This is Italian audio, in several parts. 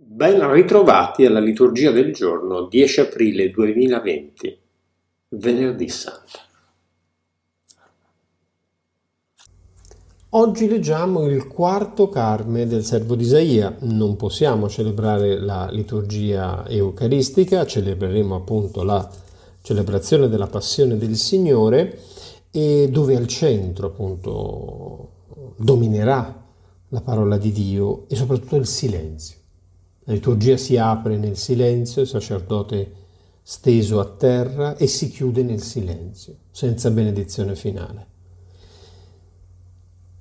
Ben ritrovati alla liturgia del giorno 10 aprile 2020, venerdì santo. Oggi leggiamo il quarto carme del servo di Isaia. Non possiamo celebrare la liturgia eucaristica, celebreremo appunto la celebrazione della passione del Signore e dove al centro appunto dominerà la parola di Dio e soprattutto il silenzio. La liturgia si apre nel silenzio, il sacerdote steso a terra e si chiude nel silenzio, senza benedizione finale.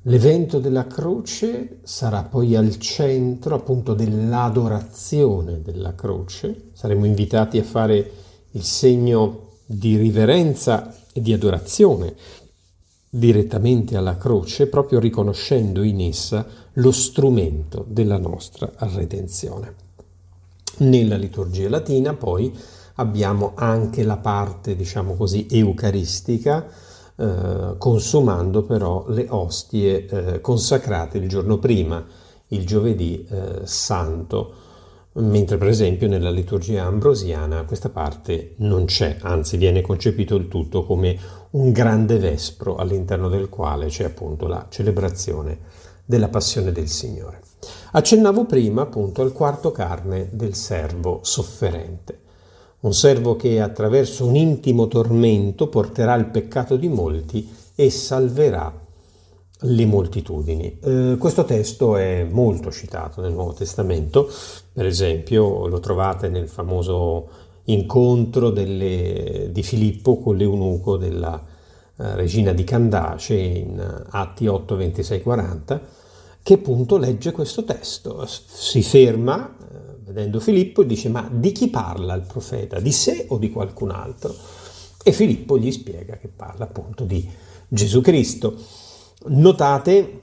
L'evento della croce sarà poi al centro appunto dell'adorazione della croce. Saremo invitati a fare il segno di riverenza e di adorazione direttamente alla croce, proprio riconoscendo in essa lo strumento della nostra redenzione. Nella liturgia latina poi abbiamo anche la parte, diciamo così, eucaristica, eh, consumando però le ostie eh, consacrate il giorno prima, il giovedì eh, santo, mentre per esempio nella liturgia ambrosiana questa parte non c'è, anzi viene concepito il tutto come un grande vespro all'interno del quale c'è appunto la celebrazione della passione del Signore. Accennavo prima appunto al quarto carne del servo sofferente, un servo che attraverso un intimo tormento porterà il peccato di molti e salverà le moltitudini. Eh, questo testo è molto citato nel Nuovo Testamento, per esempio lo trovate nel famoso incontro delle, di Filippo con l'eunuco della eh, regina di Candace in Atti 8, 26, 40, che appunto legge questo testo, si ferma eh, vedendo Filippo e dice ma di chi parla il profeta, di sé o di qualcun altro? E Filippo gli spiega che parla appunto di Gesù Cristo. Notate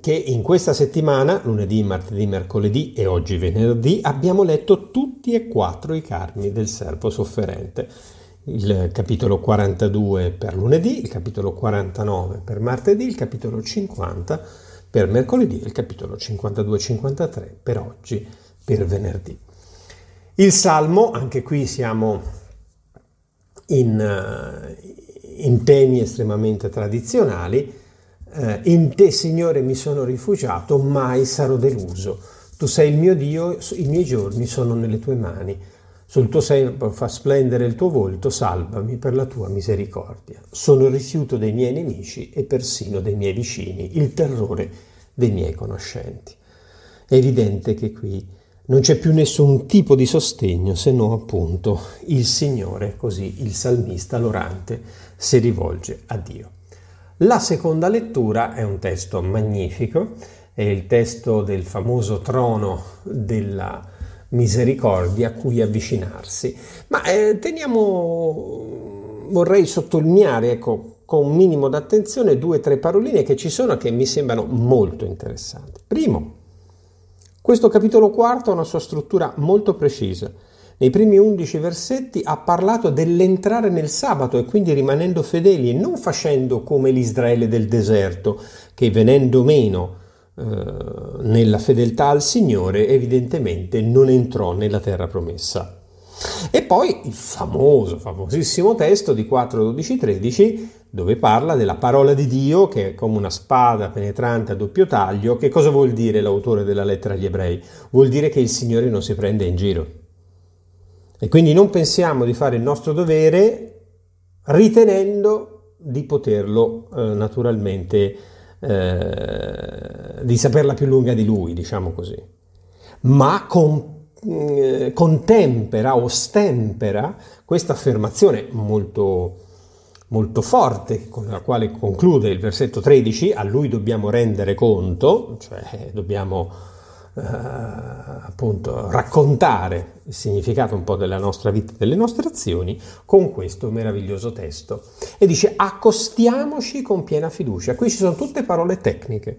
che in questa settimana, lunedì, martedì, mercoledì e oggi venerdì, abbiamo letto tutti e quattro i carmi del servo sofferente. Il capitolo 42 per lunedì, il capitolo 49 per martedì, il capitolo 50 per mercoledì e il capitolo 52-53 per oggi, per venerdì. Il Salmo, anche qui siamo in, eh, in temi estremamente tradizionali, eh, in te, Signore, mi sono rifugiato, mai sarò deluso. Tu sei il mio Dio, i miei giorni sono nelle tue mani. Sul tuo seno fa splendere il tuo volto, salvami per la tua misericordia. Sono rifiuto dei miei nemici e persino dei miei vicini, il terrore dei miei conoscenti. È evidente che qui non c'è più nessun tipo di sostegno se no appunto il Signore, così il salmista l'orante si rivolge a Dio. La seconda lettura è un testo magnifico, è il testo del famoso trono della misericordia a cui avvicinarsi. Ma eh, teniamo, vorrei sottolineare, ecco, con un minimo d'attenzione due o tre paroline che ci sono che mi sembrano molto interessanti. Primo, questo capitolo quarto ha una sua struttura molto precisa. Nei primi undici versetti ha parlato dell'entrare nel sabato e quindi rimanendo fedeli e non facendo come l'Israele del deserto, che venendo meno nella fedeltà al Signore evidentemente non entrò nella terra promessa. E poi il famoso, famosissimo testo di 4, 12, 13 dove parla della parola di Dio che è come una spada penetrante a doppio taglio. Che cosa vuol dire l'autore della lettera agli ebrei? Vuol dire che il Signore non si prende in giro. E quindi non pensiamo di fare il nostro dovere ritenendo di poterlo eh, naturalmente, eh, di saperla più lunga di lui, diciamo così, ma con, eh, contempera o stempera questa affermazione molto, molto forte con la quale conclude il versetto 13, a lui dobbiamo rendere conto, cioè dobbiamo eh, appunto raccontare il significato un po' della nostra vita e delle nostre azioni con questo meraviglioso testo. E dice accostiamoci con piena fiducia. Qui ci sono tutte parole tecniche.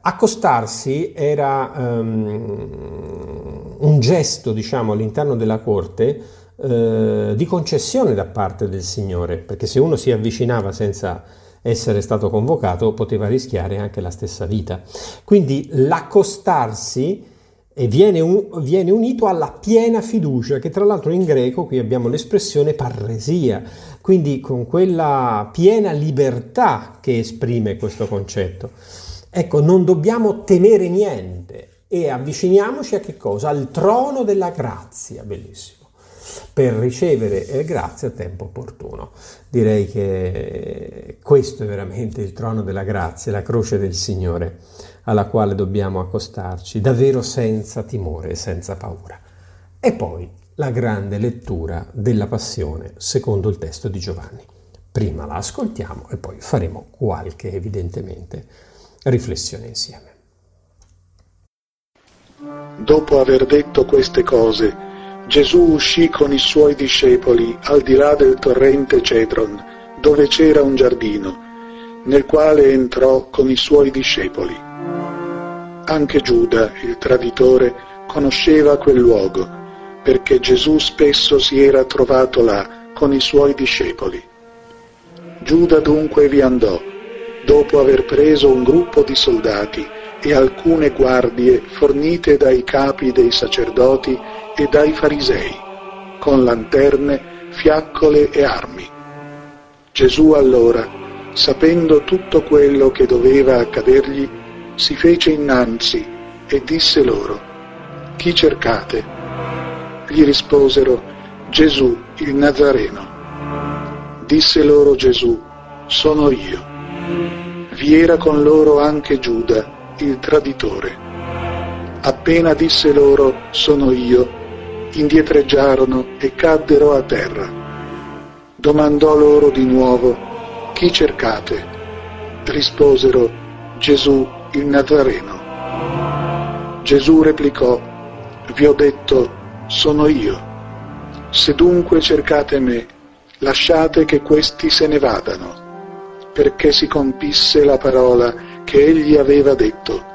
Accostarsi era um, un gesto, diciamo, all'interno della corte uh, di concessione da parte del Signore, perché se uno si avvicinava senza essere stato convocato poteva rischiare anche la stessa vita. Quindi l'accostarsi e viene, un, viene, unito alla piena fiducia, che tra l'altro in greco qui abbiamo l'espressione parresia, quindi con quella piena libertà che esprime questo concetto. Ecco, non dobbiamo temere niente e avviciniamoci a che cosa? Al trono della grazia, bellissimo per ricevere grazie a tempo opportuno. Direi che questo è veramente il trono della grazia, la croce del Signore alla quale dobbiamo accostarci, davvero senza timore e senza paura. E poi la grande lettura della passione secondo il testo di Giovanni. Prima la ascoltiamo e poi faremo qualche, evidentemente, riflessione insieme. Dopo aver detto queste cose, Gesù uscì con i suoi discepoli al di là del torrente Cedron, dove c'era un giardino, nel quale entrò con i suoi discepoli. Anche Giuda, il traditore, conosceva quel luogo, perché Gesù spesso si era trovato là con i suoi discepoli. Giuda dunque vi andò, dopo aver preso un gruppo di soldati e alcune guardie fornite dai capi dei sacerdoti e dai farisei, con lanterne, fiaccole e armi. Gesù allora, sapendo tutto quello che doveva accadergli, si fece innanzi e disse loro, Chi cercate? Gli risposero, Gesù il Nazareno. Disse loro Gesù, Sono io. Vi era con loro anche Giuda, il traditore. Appena disse loro, Sono io, indietreggiarono e caddero a terra. Domandò loro di nuovo, chi cercate? Risposero, Gesù il Nazareno. Gesù replicò, vi ho detto, sono io. Se dunque cercate me, lasciate che questi se ne vadano, perché si compisse la parola che egli aveva detto,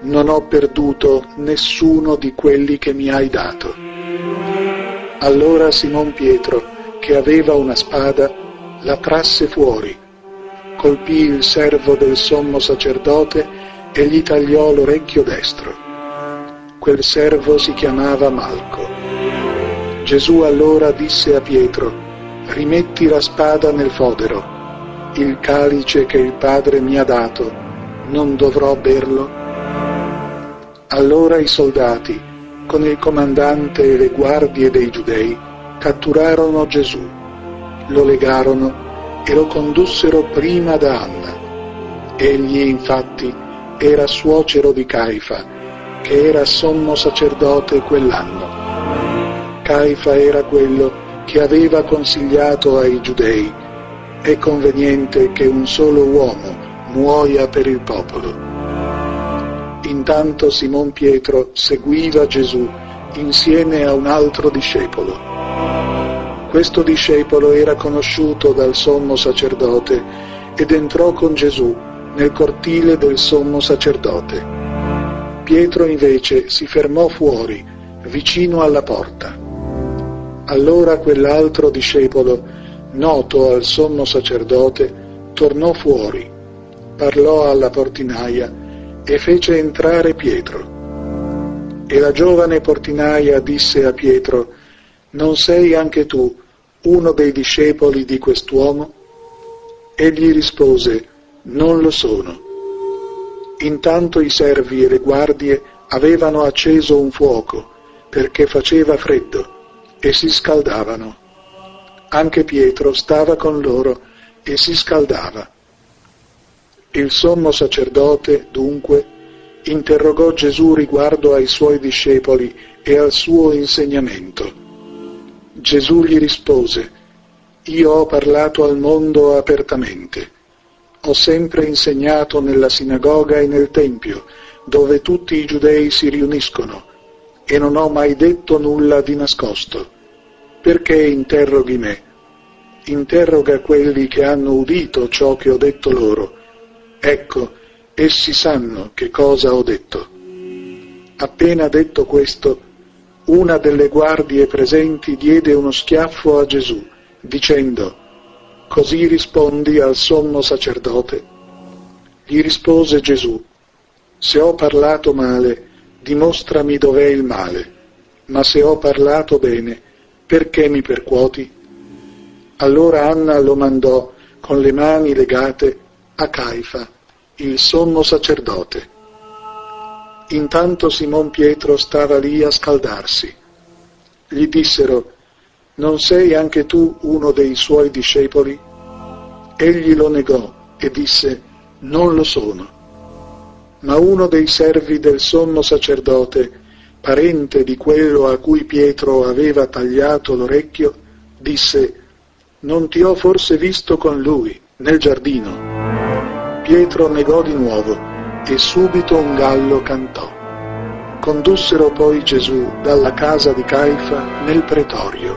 non ho perduto nessuno di quelli che mi hai dato. Allora Simon Pietro, che aveva una spada, la trasse fuori, colpì il servo del sommo sacerdote e gli tagliò l'orecchio destro. Quel servo si chiamava Malco. Gesù allora disse a Pietro, rimetti la spada nel fodero, il calice che il Padre mi ha dato, non dovrò berlo? Allora i soldati, con il comandante e le guardie dei giudei, catturarono Gesù, lo legarono e lo condussero prima da Anna. Egli infatti era suocero di Caifa, che era sommo sacerdote quell'anno. Caifa era quello che aveva consigliato ai giudei, è conveniente che un solo uomo muoia per il popolo Intanto Simon Pietro seguiva Gesù insieme a un altro discepolo. Questo discepolo era conosciuto dal sommo sacerdote ed entrò con Gesù nel cortile del sommo sacerdote. Pietro invece si fermò fuori, vicino alla porta. Allora quell'altro discepolo, noto al sommo sacerdote, tornò fuori, parlò alla portinaia e fece entrare Pietro. E la giovane portinaia disse a Pietro, non sei anche tu uno dei discepoli di quest'uomo? Egli rispose, non lo sono. Intanto i servi e le guardie avevano acceso un fuoco perché faceva freddo e si scaldavano. Anche Pietro stava con loro e si scaldava. Il sommo sacerdote, dunque, interrogò Gesù riguardo ai suoi discepoli e al suo insegnamento. Gesù gli rispose, Io ho parlato al mondo apertamente. Ho sempre insegnato nella sinagoga e nel Tempio, dove tutti i giudei si riuniscono, e non ho mai detto nulla di nascosto. Perché interroghi me? Interroga quelli che hanno udito ciò che ho detto loro Ecco, essi sanno che cosa ho detto. Appena detto questo, una delle guardie presenti diede uno schiaffo a Gesù, dicendo, Così rispondi al sommo sacerdote? Gli rispose Gesù, Se ho parlato male, dimostrami dov'è il male, ma se ho parlato bene, perché mi percuoti? Allora Anna lo mandò con le mani legate a Caifa, il sommo sacerdote. Intanto Simon Pietro stava lì a scaldarsi. Gli dissero, non sei anche tu uno dei suoi discepoli? Egli lo negò e disse, non lo sono. Ma uno dei servi del sommo sacerdote, parente di quello a cui Pietro aveva tagliato l'orecchio, disse, non ti ho forse visto con lui, nel giardino? Pietro negò di nuovo e subito un gallo cantò. Condussero poi Gesù dalla casa di Caifa nel pretorio.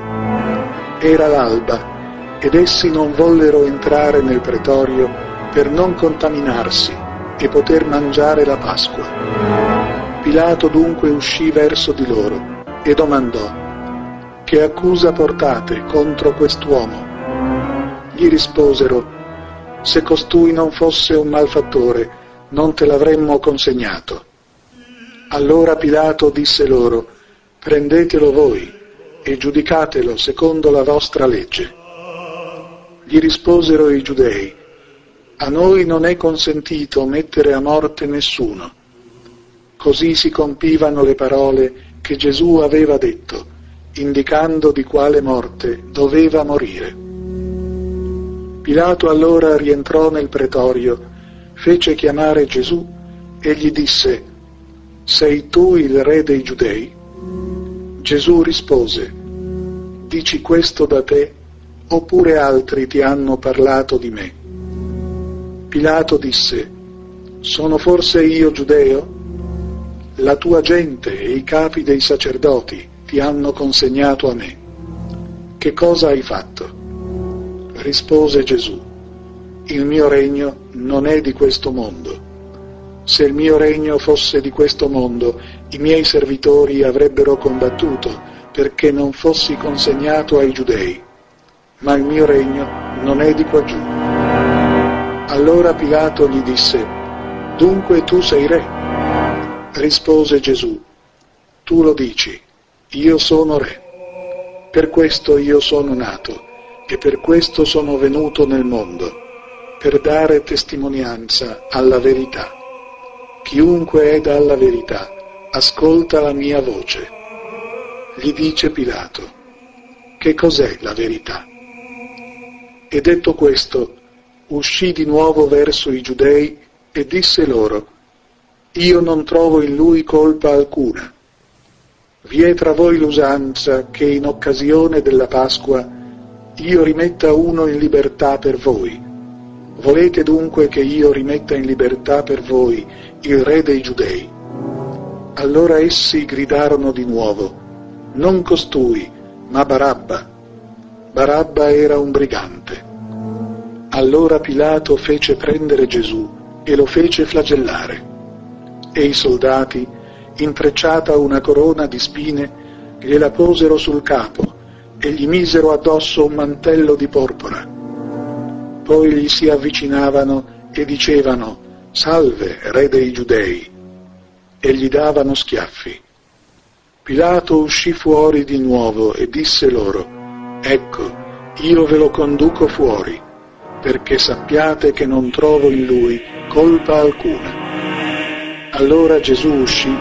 Era l'alba ed essi non vollero entrare nel pretorio per non contaminarsi e poter mangiare la Pasqua. Pilato dunque uscì verso di loro e domandò, che accusa portate contro quest'uomo? Gli risposero, se costui non fosse un malfattore, non te l'avremmo consegnato. Allora Pilato disse loro, prendetelo voi e giudicatelo secondo la vostra legge. Gli risposero i giudei, a noi non è consentito mettere a morte nessuno. Così si compivano le parole che Gesù aveva detto, indicando di quale morte doveva morire. Pilato allora rientrò nel pretorio, fece chiamare Gesù e gli disse, Sei tu il re dei giudei? Gesù rispose, Dici questo da te oppure altri ti hanno parlato di me? Pilato disse, sono forse io giudeo? La tua gente e i capi dei sacerdoti ti hanno consegnato a me. Che cosa hai fatto? Rispose Gesù, il mio regno non è di questo mondo. Se il mio regno fosse di questo mondo, i miei servitori avrebbero combattuto perché non fossi consegnato ai giudei ma il mio regno non è di qua giù. Allora Pilato gli disse, dunque tu sei re? Rispose Gesù, tu lo dici, io sono re. Per questo io sono nato e per questo sono venuto nel mondo, per dare testimonianza alla verità. Chiunque è dalla verità, ascolta la mia voce. Gli dice Pilato, che cos'è la verità? E detto questo, uscì di nuovo verso i giudei e disse loro, io non trovo in lui colpa alcuna. Vi è tra voi l'usanza che in occasione della Pasqua io rimetta uno in libertà per voi. Volete dunque che io rimetta in libertà per voi il re dei giudei? Allora essi gridarono di nuovo, non costui, ma Barabba. Barabba era un brigante. Allora Pilato fece prendere Gesù e lo fece flagellare. E i soldati, intrecciata una corona di spine, gliela posero sul capo e gli misero addosso un mantello di porpora. Poi gli si avvicinavano e dicevano, Salve, re dei giudei, e gli davano schiaffi. Pilato uscì fuori di nuovo e disse loro, Ecco, io ve lo conduco fuori, perché sappiate che non trovo in lui colpa alcuna. Allora Gesù uscì,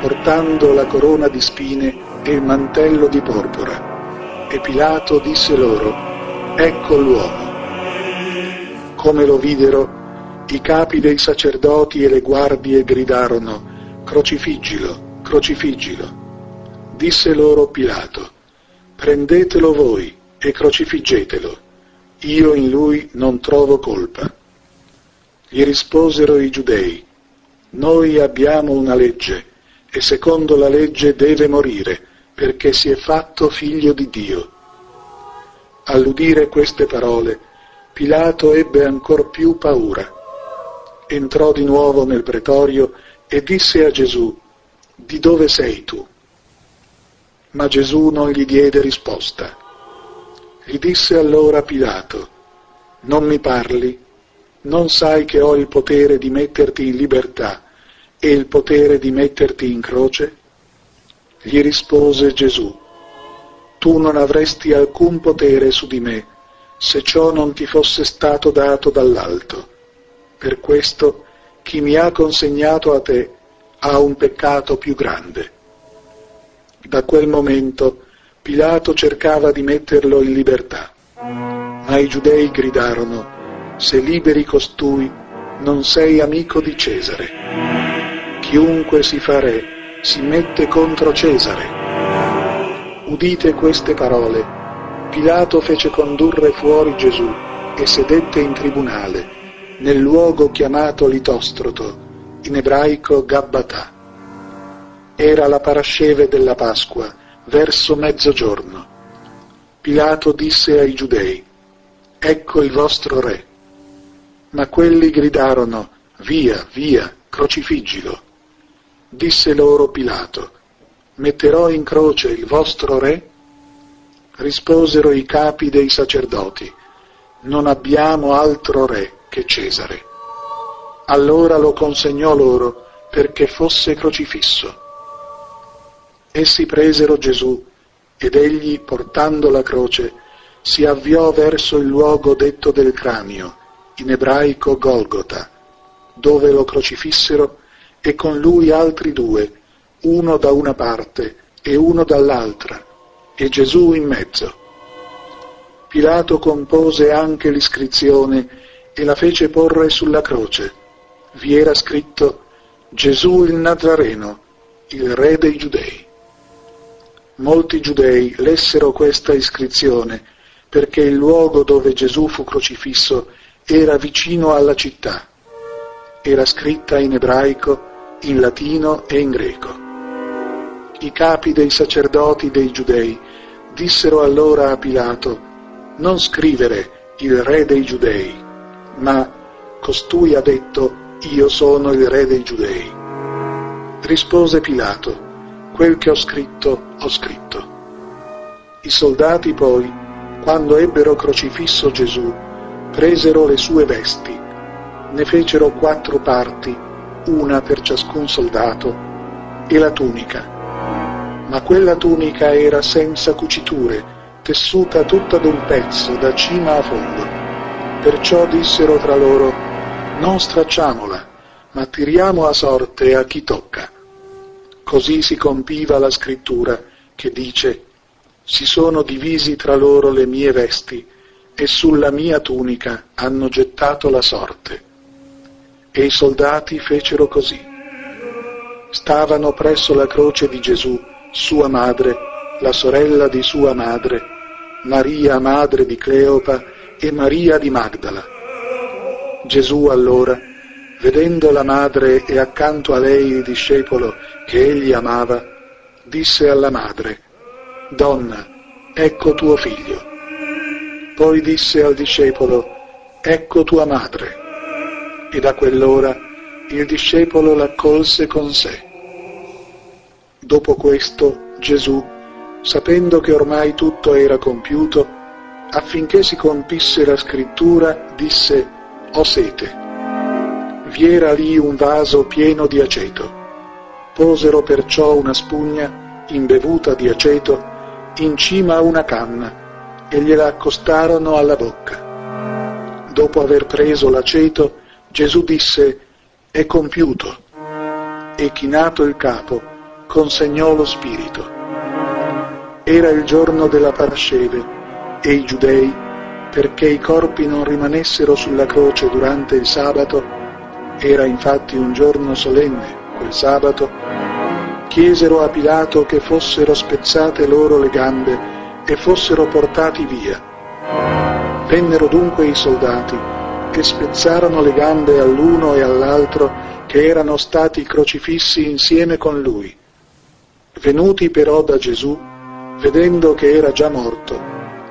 portando la corona di spine e il mantello di porpora, e Pilato disse loro, Ecco l'uomo. Come lo videro, i capi dei sacerdoti e le guardie gridarono, Crocifiggilo, crocifiggilo. Disse loro Pilato, prendetelo voi e crocifiggetelo, io in lui non trovo colpa. Gli risposero i giudei, noi abbiamo una legge e secondo la legge deve morire perché si è fatto figlio di Dio. All'udire queste parole, Pilato ebbe ancor più paura. Entrò di nuovo nel pretorio e disse a Gesù, di dove sei tu? ma Gesù non gli diede risposta. Gli disse allora Pilato, non mi parli? Non sai che ho il potere di metterti in libertà e il potere di metterti in croce? Gli rispose Gesù, tu non avresti alcun potere su di me se ciò non ti fosse stato dato dall'alto. Per questo chi mi ha consegnato a te ha un peccato più grande. Da quel momento Pilato cercava di metterlo in libertà, ma i giudei gridarono, se liberi costui, non sei amico di Cesare. Chiunque si fa re si mette contro Cesare. Udite queste parole. Pilato fece condurre fuori Gesù e sedette in tribunale, nel luogo chiamato Litostroto, in ebraico Gabbatà. Era la parasceve della Pasqua, verso mezzogiorno. Pilato disse ai giudei, Ecco il vostro re. Ma quelli gridarono, Via, via, crocifiggilo. Disse loro Pilato, Metterò in croce il vostro re? Risposero i capi dei sacerdoti, Non abbiamo altro re che Cesare. Allora lo consegnò loro perché fosse crocifisso. Essi presero Gesù ed egli, portando la croce, si avviò verso il luogo detto del cranio, in ebraico Golgota, dove lo crocifissero e con lui altri due, uno da una parte e uno dall'altra, e Gesù in mezzo. Pilato compose anche l'iscrizione e la fece porre sulla croce. Vi era scritto Gesù il Nazareno, il re dei giudei. Molti giudei lessero questa iscrizione perché il luogo dove Gesù fu crocifisso era vicino alla città. Era scritta in ebraico, in latino e in greco. I capi dei sacerdoti dei giudei dissero allora a Pilato, non scrivere il re dei giudei, ma costui ha detto, io sono il re dei giudei. Rispose Pilato, quel che ho scritto, ho scritto. I soldati poi, quando ebbero crocifisso Gesù, presero le sue vesti, ne fecero quattro parti, una per ciascun soldato, e la tunica. Ma quella tunica era senza cuciture, tessuta tutta d'un pezzo, da cima a fondo. Perciò dissero tra loro, non stracciamola, ma tiriamo a sorte a chi tocca. Così si compiva la scrittura che dice, si sono divisi tra loro le mie vesti e sulla mia tunica hanno gettato la sorte. E i soldati fecero così. Stavano presso la croce di Gesù, sua madre, la sorella di sua madre, Maria madre di Cleopa e Maria di Magdala. Gesù allora, vedendo la madre e accanto a lei il discepolo che egli amava, disse alla madre, Donna, ecco tuo figlio. Poi disse al discepolo, ecco tua madre. E da quell'ora il discepolo l'accolse con sé. Dopo questo Gesù, sapendo che ormai tutto era compiuto, affinché si compisse la scrittura, disse, ho sete vi era lì un vaso pieno di aceto. Posero perciò una spugna, imbevuta di aceto, in cima a una canna e gliela accostarono alla bocca. Dopo aver preso l'aceto, Gesù disse, è compiuto, e chinato il capo, consegnò lo spirito. Era il giorno della parasceve e i giudei, perché i corpi non rimanessero sulla croce durante il sabato, era infatti un giorno solenne, quel sabato, chiesero a Pilato che fossero spezzate loro le gambe e fossero portati via. Vennero dunque i soldati, che spezzarono le gambe all'uno e all'altro che erano stati crocifissi insieme con lui. Venuti però da Gesù, vedendo che era già morto,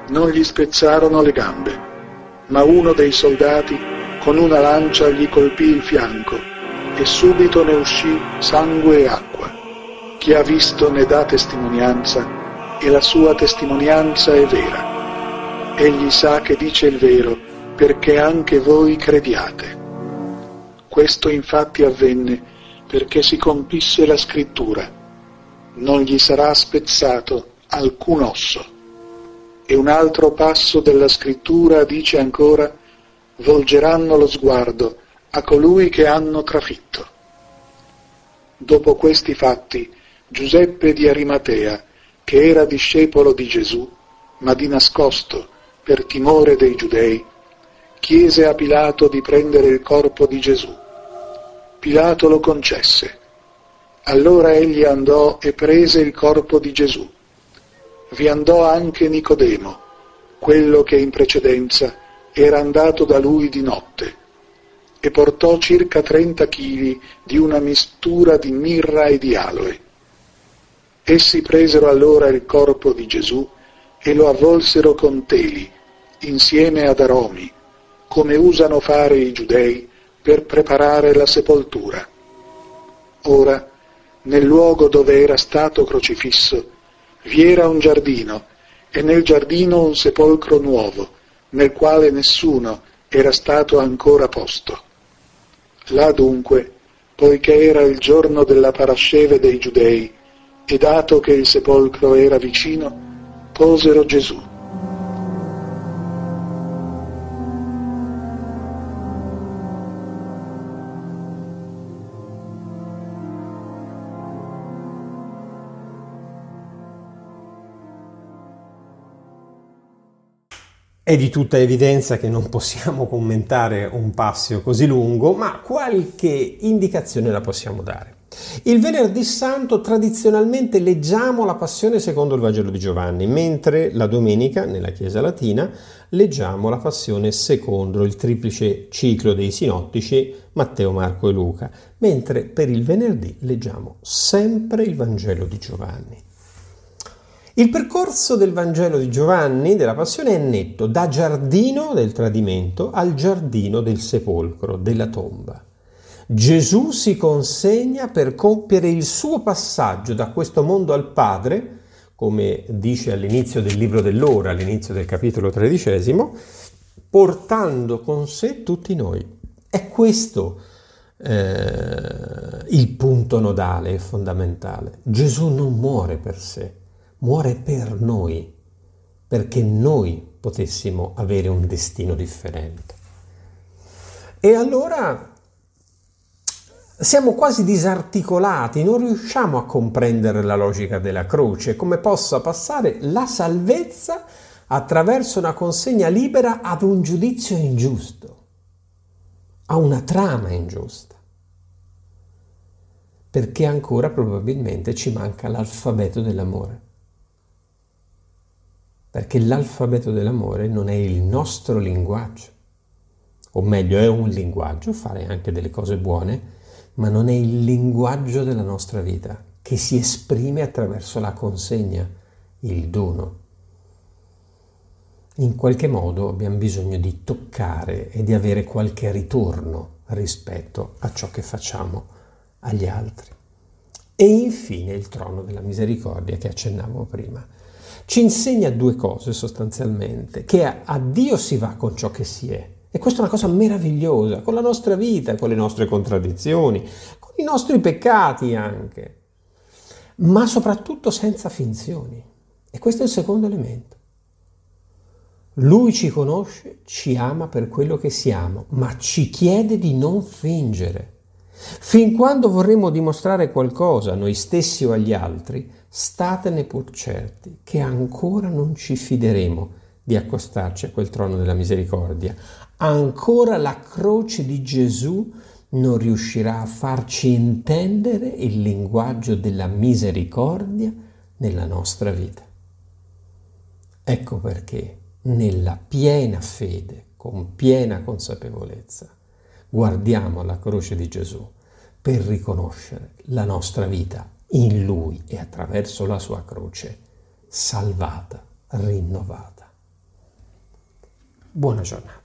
non gli spezzarono le gambe, ma uno dei soldati con una lancia gli colpì il fianco e subito ne uscì sangue e acqua. Chi ha visto ne dà testimonianza e la sua testimonianza è vera. Egli sa che dice il vero perché anche voi crediate. Questo infatti avvenne perché si compisse la scrittura. Non gli sarà spezzato alcun osso. E un altro passo della scrittura dice ancora, volgeranno lo sguardo a colui che hanno trafitto. Dopo questi fatti, Giuseppe di Arimatea, che era discepolo di Gesù, ma di nascosto, per timore dei giudei, chiese a Pilato di prendere il corpo di Gesù. Pilato lo concesse. Allora egli andò e prese il corpo di Gesù. Vi andò anche Nicodemo, quello che in precedenza era andato da lui di notte, e portò circa trenta chili di una mistura di mirra e di aloe. Essi presero allora il corpo di Gesù e lo avvolsero con teli, insieme ad aromi, come usano fare i giudei per preparare la sepoltura. Ora, nel luogo dove era stato crocifisso, vi era un giardino, e nel giardino un sepolcro nuovo, nel quale nessuno era stato ancora posto. Là dunque, poiché era il giorno della parasceve dei giudei, e dato che il sepolcro era vicino, posero Gesù È di tutta evidenza che non possiamo commentare un passio così lungo, ma qualche indicazione la possiamo dare. Il venerdì santo tradizionalmente leggiamo la passione secondo il Vangelo di Giovanni, mentre la domenica nella Chiesa latina leggiamo la passione secondo il triplice ciclo dei sinottici Matteo, Marco e Luca, mentre per il venerdì leggiamo sempre il Vangelo di Giovanni. Il percorso del Vangelo di Giovanni della Passione è netto, da giardino del tradimento al giardino del sepolcro, della tomba. Gesù si consegna per compiere il suo passaggio da questo mondo al Padre, come dice all'inizio del libro dell'ora, all'inizio del capitolo tredicesimo, portando con sé tutti noi. È questo eh, il punto nodale e fondamentale. Gesù non muore per sé muore per noi, perché noi potessimo avere un destino differente. E allora siamo quasi disarticolati, non riusciamo a comprendere la logica della croce, come possa passare la salvezza attraverso una consegna libera ad un giudizio ingiusto, a una trama ingiusta, perché ancora probabilmente ci manca l'alfabeto dell'amore perché l'alfabeto dell'amore non è il nostro linguaggio, o meglio è un linguaggio, fare anche delle cose buone, ma non è il linguaggio della nostra vita, che si esprime attraverso la consegna, il dono. In qualche modo abbiamo bisogno di toccare e di avere qualche ritorno rispetto a ciò che facciamo agli altri. E infine il trono della misericordia che accennavo prima ci insegna due cose sostanzialmente, che a Dio si va con ciò che si è. E questa è una cosa meravigliosa, con la nostra vita, con le nostre contraddizioni, con i nostri peccati anche, ma soprattutto senza finzioni. E questo è il secondo elemento. Lui ci conosce, ci ama per quello che siamo, ma ci chiede di non fingere. Fin quando vorremmo dimostrare qualcosa a noi stessi o agli altri, statene pur certi che ancora non ci fideremo di accostarci a quel trono della misericordia. Ancora la croce di Gesù non riuscirà a farci intendere il linguaggio della misericordia nella nostra vita. Ecco perché nella piena fede, con piena consapevolezza, guardiamo la croce di Gesù per riconoscere la nostra vita in Lui e attraverso la sua croce salvata, rinnovata. Buona giornata.